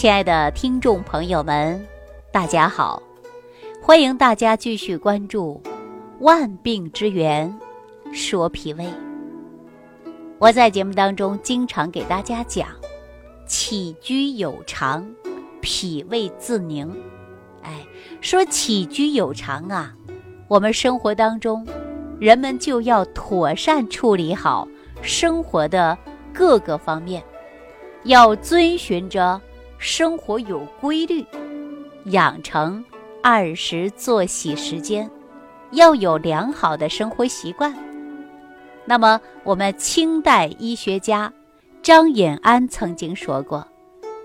亲爱的听众朋友们，大家好！欢迎大家继续关注《万病之源说脾胃》。我在节目当中经常给大家讲，起居有常，脾胃自宁。哎，说起居有常啊，我们生活当中，人们就要妥善处理好生活的各个方面，要遵循着。生活有规律，养成二时作息时间，要有良好的生活习惯。那么，我们清代医学家张隐安曾经说过：“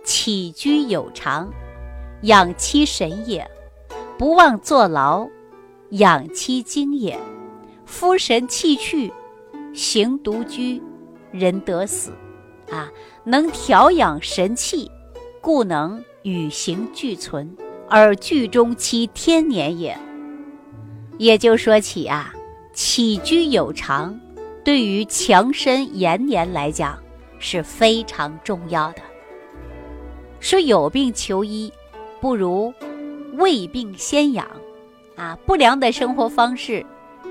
起居有常，养其神也；不忘坐牢，养其精也。夫神气去，行独居，人得死。”啊，能调养神气。故能与形俱存，而聚中其天年也。也就说起啊，起居有常，对于强身延年来讲是非常重要的。说有病求医，不如未病先养。啊，不良的生活方式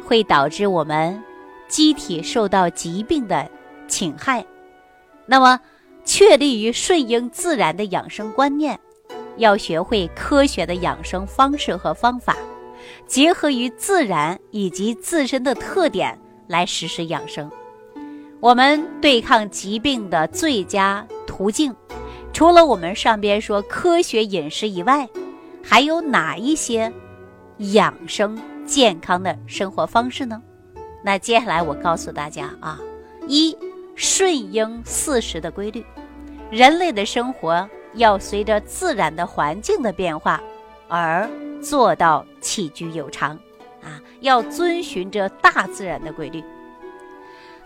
会导致我们机体受到疾病的侵害。那么。确立于顺应自然的养生观念，要学会科学的养生方式和方法，结合于自然以及自身的特点来实施养生。我们对抗疾病的最佳途径，除了我们上边说科学饮食以外，还有哪一些养生健康的生活方式呢？那接下来我告诉大家啊，一。顺应四时的规律，人类的生活要随着自然的环境的变化而做到起居有常，啊，要遵循着大自然的规律。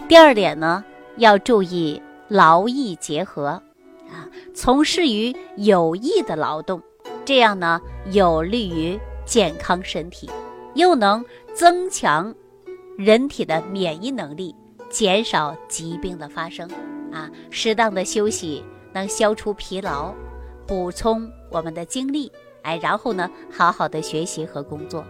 第二点呢，要注意劳逸结合，啊，从事于有益的劳动，这样呢有利于健康身体，又能增强人体的免疫能力。减少疾病的发生，啊，适当的休息能消除疲劳，补充我们的精力，哎，然后呢，好好的学习和工作，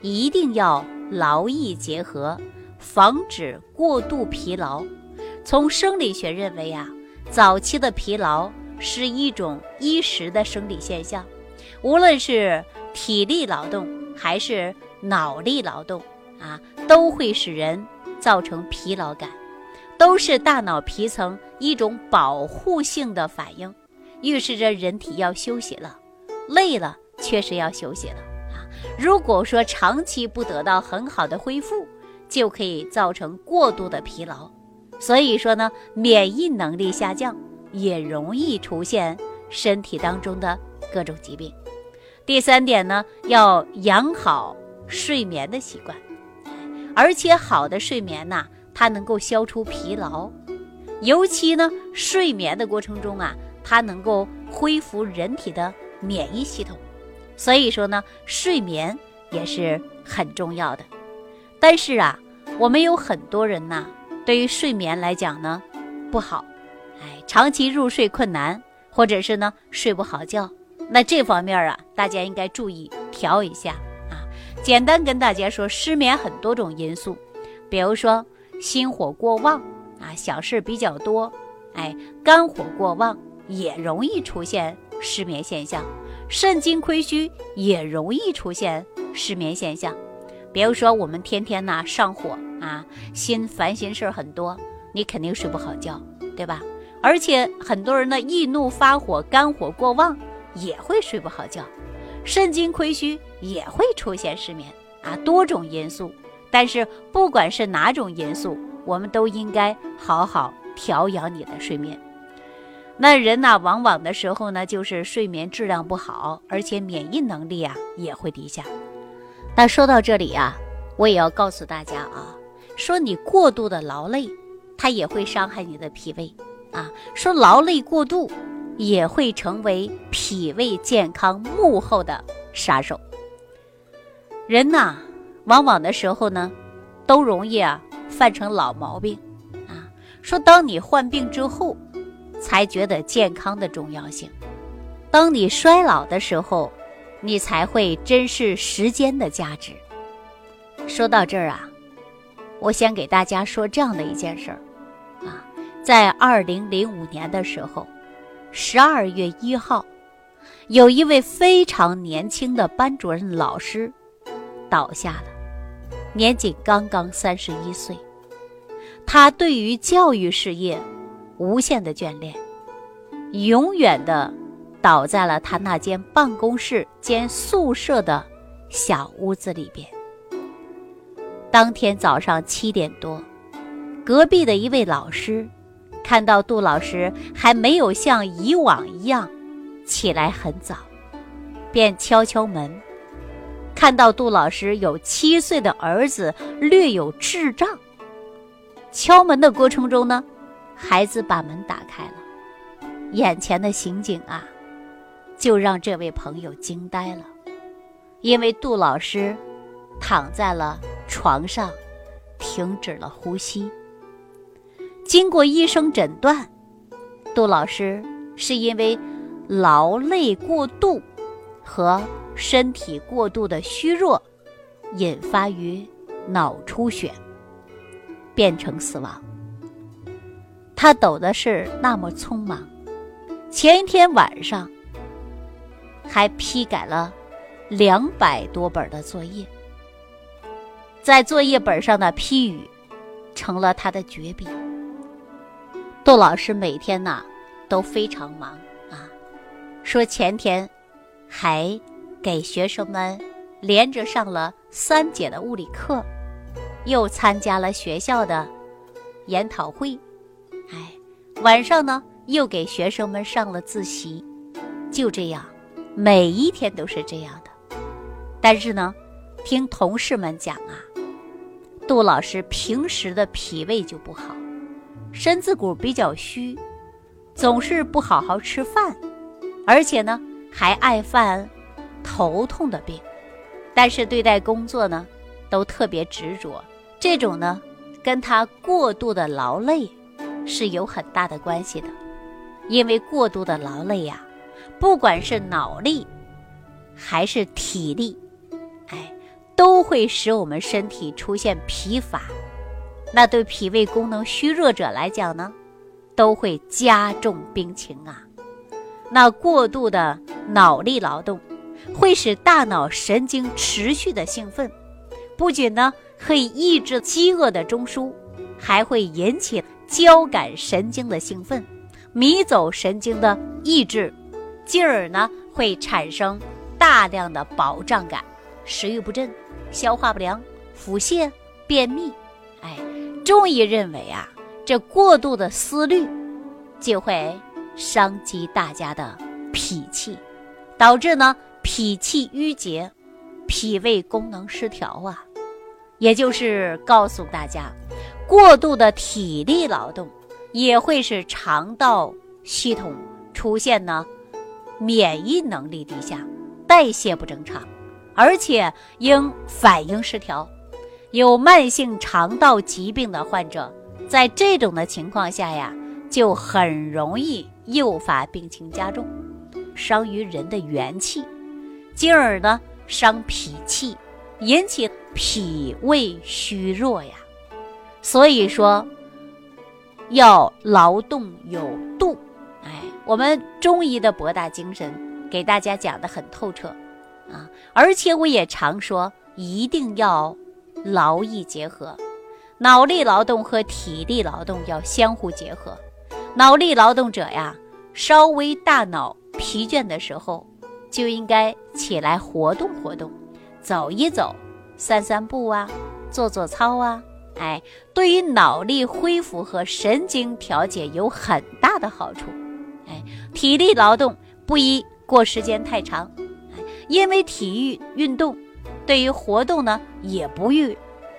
一定要劳逸结合，防止过度疲劳。从生理学认为啊，早期的疲劳是一种一时的生理现象，无论是体力劳动还是脑力劳动啊，都会使人。造成疲劳感，都是大脑皮层一种保护性的反应，预示着人体要休息了，累了确实要休息了啊。如果说长期不得到很好的恢复，就可以造成过度的疲劳，所以说呢，免疫能力下降也容易出现身体当中的各种疾病。第三点呢，要养好睡眠的习惯。而且好的睡眠呐，它能够消除疲劳，尤其呢，睡眠的过程中啊，它能够恢复人体的免疫系统，所以说呢，睡眠也是很重要的。但是啊，我们有很多人呐，对于睡眠来讲呢，不好，哎，长期入睡困难，或者是呢睡不好觉，那这方面啊，大家应该注意调一下啊。简单跟大家说，失眠很多种因素，比如说心火过旺啊，小事比较多，哎，肝火过旺也容易出现失眠现象，肾精亏虚也容易出现失眠现象。比如说我们天天呢上火啊，心烦心事儿很多，你肯定睡不好觉，对吧？而且很多人呢易怒发火，肝火过旺也会睡不好觉。肾精亏虚也会出现失眠啊，多种因素。但是不管是哪种因素，我们都应该好好调养你的睡眠。那人呢，往往的时候呢，就是睡眠质量不好，而且免疫能力啊也会低下。那说到这里啊，我也要告诉大家啊，说你过度的劳累，它也会伤害你的脾胃啊。说劳累过度。也会成为脾胃健康幕后的杀手。人呐，往往的时候呢，都容易啊犯成老毛病啊。说当你患病之后，才觉得健康的重要性。当你衰老的时候，你才会珍视时间的价值。说到这儿啊，我先给大家说这样的一件事儿啊，在二零零五年的时候，十二月一号，有一位非常年轻的班主任老师倒下了，年仅刚刚三十一岁。他对于教育事业无限的眷恋，永远的。倒在了他那间办公室兼宿舍的小屋子里边。当天早上七点多，隔壁的一位老师看到杜老师还没有像以往一样起来很早，便敲敲门。看到杜老师有七岁的儿子略有智障，敲门的过程中呢，孩子把门打开了，眼前的情景啊！就让这位朋友惊呆了，因为杜老师躺在了床上，停止了呼吸。经过医生诊断，杜老师是因为劳累过度和身体过度的虚弱，引发于脑出血，变成死亡。他抖的是那么匆忙，前一天晚上。还批改了两百多本的作业，在作业本上的批语成了他的绝笔。杜老师每天呐都非常忙啊，说前天还给学生们连着上了三节的物理课，又参加了学校的研讨会，哎，晚上呢又给学生们上了自习，就这样。每一天都是这样的，但是呢，听同事们讲啊，杜老师平时的脾胃就不好，身子骨比较虚，总是不好好吃饭，而且呢还爱犯头痛的病。但是对待工作呢，都特别执着。这种呢，跟他过度的劳累是有很大的关系的，因为过度的劳累呀。不管是脑力还是体力，哎，都会使我们身体出现疲乏。那对脾胃功能虚弱者来讲呢，都会加重病情啊。那过度的脑力劳动会使大脑神经持续的兴奋，不仅呢可以抑制饥饿的中枢，还会引起交感神经的兴奋，迷走神经的抑制。进而呢，会产生大量的饱胀感、食欲不振、消化不良、腹泻、便秘。哎，中医认为啊，这过度的思虑就会伤及大家的脾气，导致呢脾气郁结、脾胃功能失调啊。也就是告诉大家，过度的体力劳动也会使肠道系统出现呢。免疫能力低下，代谢不正常，而且应反应失调，有慢性肠道疾病的患者，在这种的情况下呀，就很容易诱发病情加重，伤于人的元气，进而呢伤脾气，引起脾胃虚弱呀。所以说，要劳动有度。哎我们中医的博大精深，给大家讲的很透彻，啊，而且我也常说，一定要劳逸结合，脑力劳动和体力劳动要相互结合。脑力劳动者呀，稍微大脑疲倦的时候，就应该起来活动活动，走一走，散散步啊，做做操啊，哎，对于脑力恢复和神经调节有很大的好处。哎体力劳动不宜过时间太长，因为体育运动对于活动呢也不宜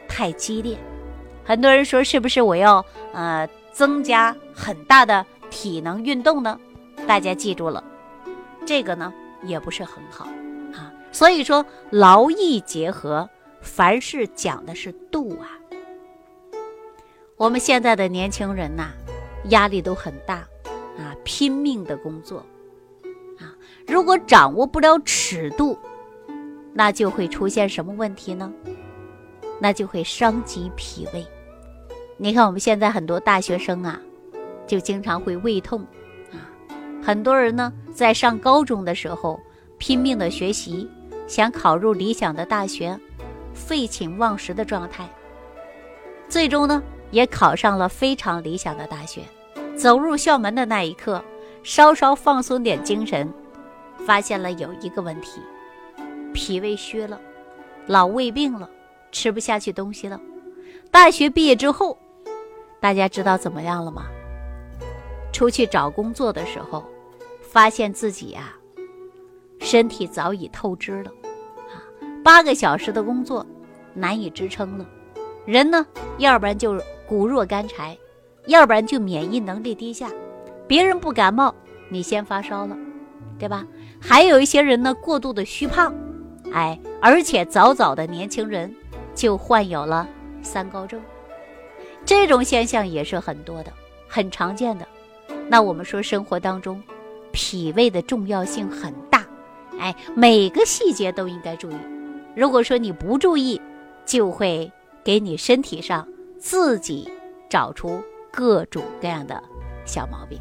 太激烈。很多人说是不是我要呃增加很大的体能运动呢？大家记住了，这个呢也不是很好啊。所以说劳逸结合，凡事讲的是度啊。我们现在的年轻人呐，压力都很大。啊，拼命的工作，啊，如果掌握不了尺度，那就会出现什么问题呢？那就会伤及脾胃。你看我们现在很多大学生啊，就经常会胃痛啊。很多人呢，在上高中的时候拼命的学习，想考入理想的大学，废寝忘食的状态，最终呢，也考上了非常理想的大学。走入校门的那一刻，稍稍放松点精神，发现了有一个问题：脾胃虚了，老胃病了，吃不下去东西了。大学毕业之后，大家知道怎么样了吗？出去找工作的时候，发现自己呀，身体早已透支了，啊，八个小时的工作难以支撑了，人呢，要不然就骨弱干柴。要不然就免疫能力低下，别人不感冒，你先发烧了，对吧？还有一些人呢，过度的虚胖，哎，而且早早的年轻人就患有了三高症，这种现象也是很多的，很常见的。那我们说生活当中，脾胃的重要性很大，哎，每个细节都应该注意。如果说你不注意，就会给你身体上自己找出。各种各样的小毛病，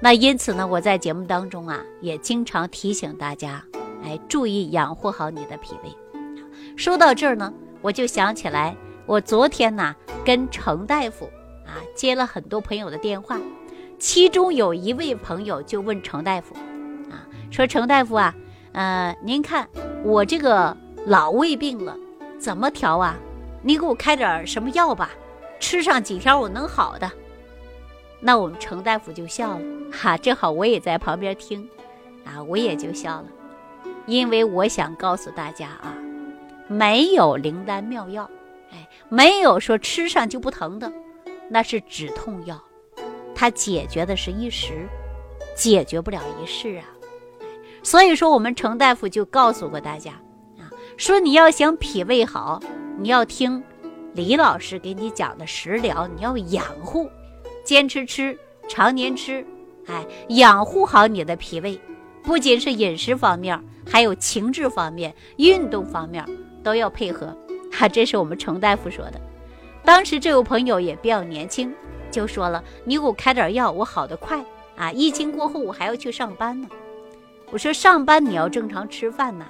那因此呢，我在节目当中啊，也经常提醒大家，哎，注意养护好你的脾胃。说到这儿呢，我就想起来，我昨天呢跟程大夫啊接了很多朋友的电话，其中有一位朋友就问程大夫，啊，说程大夫啊，呃，您看我这个老胃病了，怎么调啊？你给我开点什么药吧。吃上几天我能好的，那我们程大夫就笑了哈，正好我也在旁边听，啊，我也就笑了，因为我想告诉大家啊，没有灵丹妙药，哎，没有说吃上就不疼的，那是止痛药，它解决的是一时，解决不了一世啊，所以说我们程大夫就告诉过大家啊，说你要想脾胃好，你要听。李老师给你讲的食疗，你要养护，坚持吃，常年吃，哎，养护好你的脾胃，不仅是饮食方面，还有情志方面、运动方面都要配合。哈，这是我们程大夫说的。当时这位朋友也比较年轻，就说了：“你给我开点药，我好得快啊！疫情过后我还要去上班呢。”我说：“上班你要正常吃饭呐，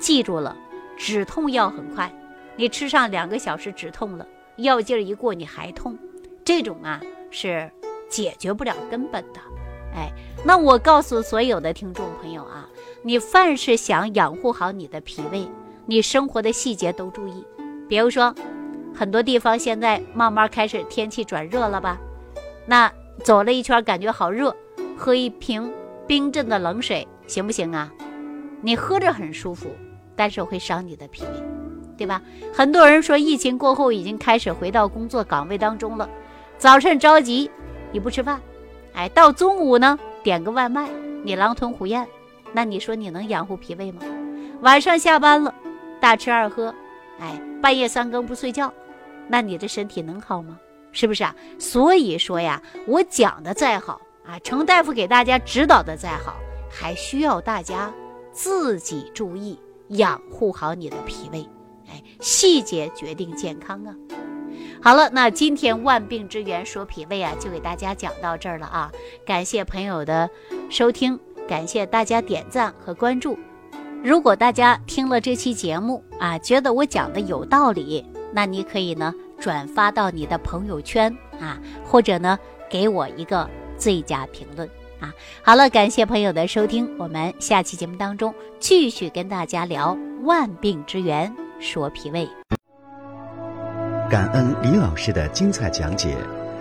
记住了，止痛药很快。”你吃上两个小时止痛了，药劲儿一过你还痛，这种啊是解决不了根本的。哎，那我告诉所有的听众朋友啊，你凡是想养护好你的脾胃，你生活的细节都注意。比如说，很多地方现在慢慢开始天气转热了吧？那走了一圈感觉好热，喝一瓶冰镇的冷水行不行啊？你喝着很舒服，但是会伤你的脾胃。对吧？很多人说疫情过后已经开始回到工作岗位当中了。早晨着急，你不吃饭，哎，到中午呢点个外卖，你狼吞虎咽，那你说你能养护脾胃吗？晚上下班了，大吃二喝，哎，半夜三更不睡觉，那你的身体能好吗？是不是啊？所以说呀，我讲的再好啊，程大夫给大家指导的再好，还需要大家自己注意养护好你的脾胃。哎，细节决定健康啊！好了，那今天万病之源说脾胃啊，就给大家讲到这儿了啊！感谢朋友的收听，感谢大家点赞和关注。如果大家听了这期节目啊，觉得我讲的有道理，那你可以呢转发到你的朋友圈啊，或者呢给我一个最佳评论啊！好了，感谢朋友的收听，我们下期节目当中继续跟大家聊万病之源。说脾胃，感恩李老师的精彩讲解。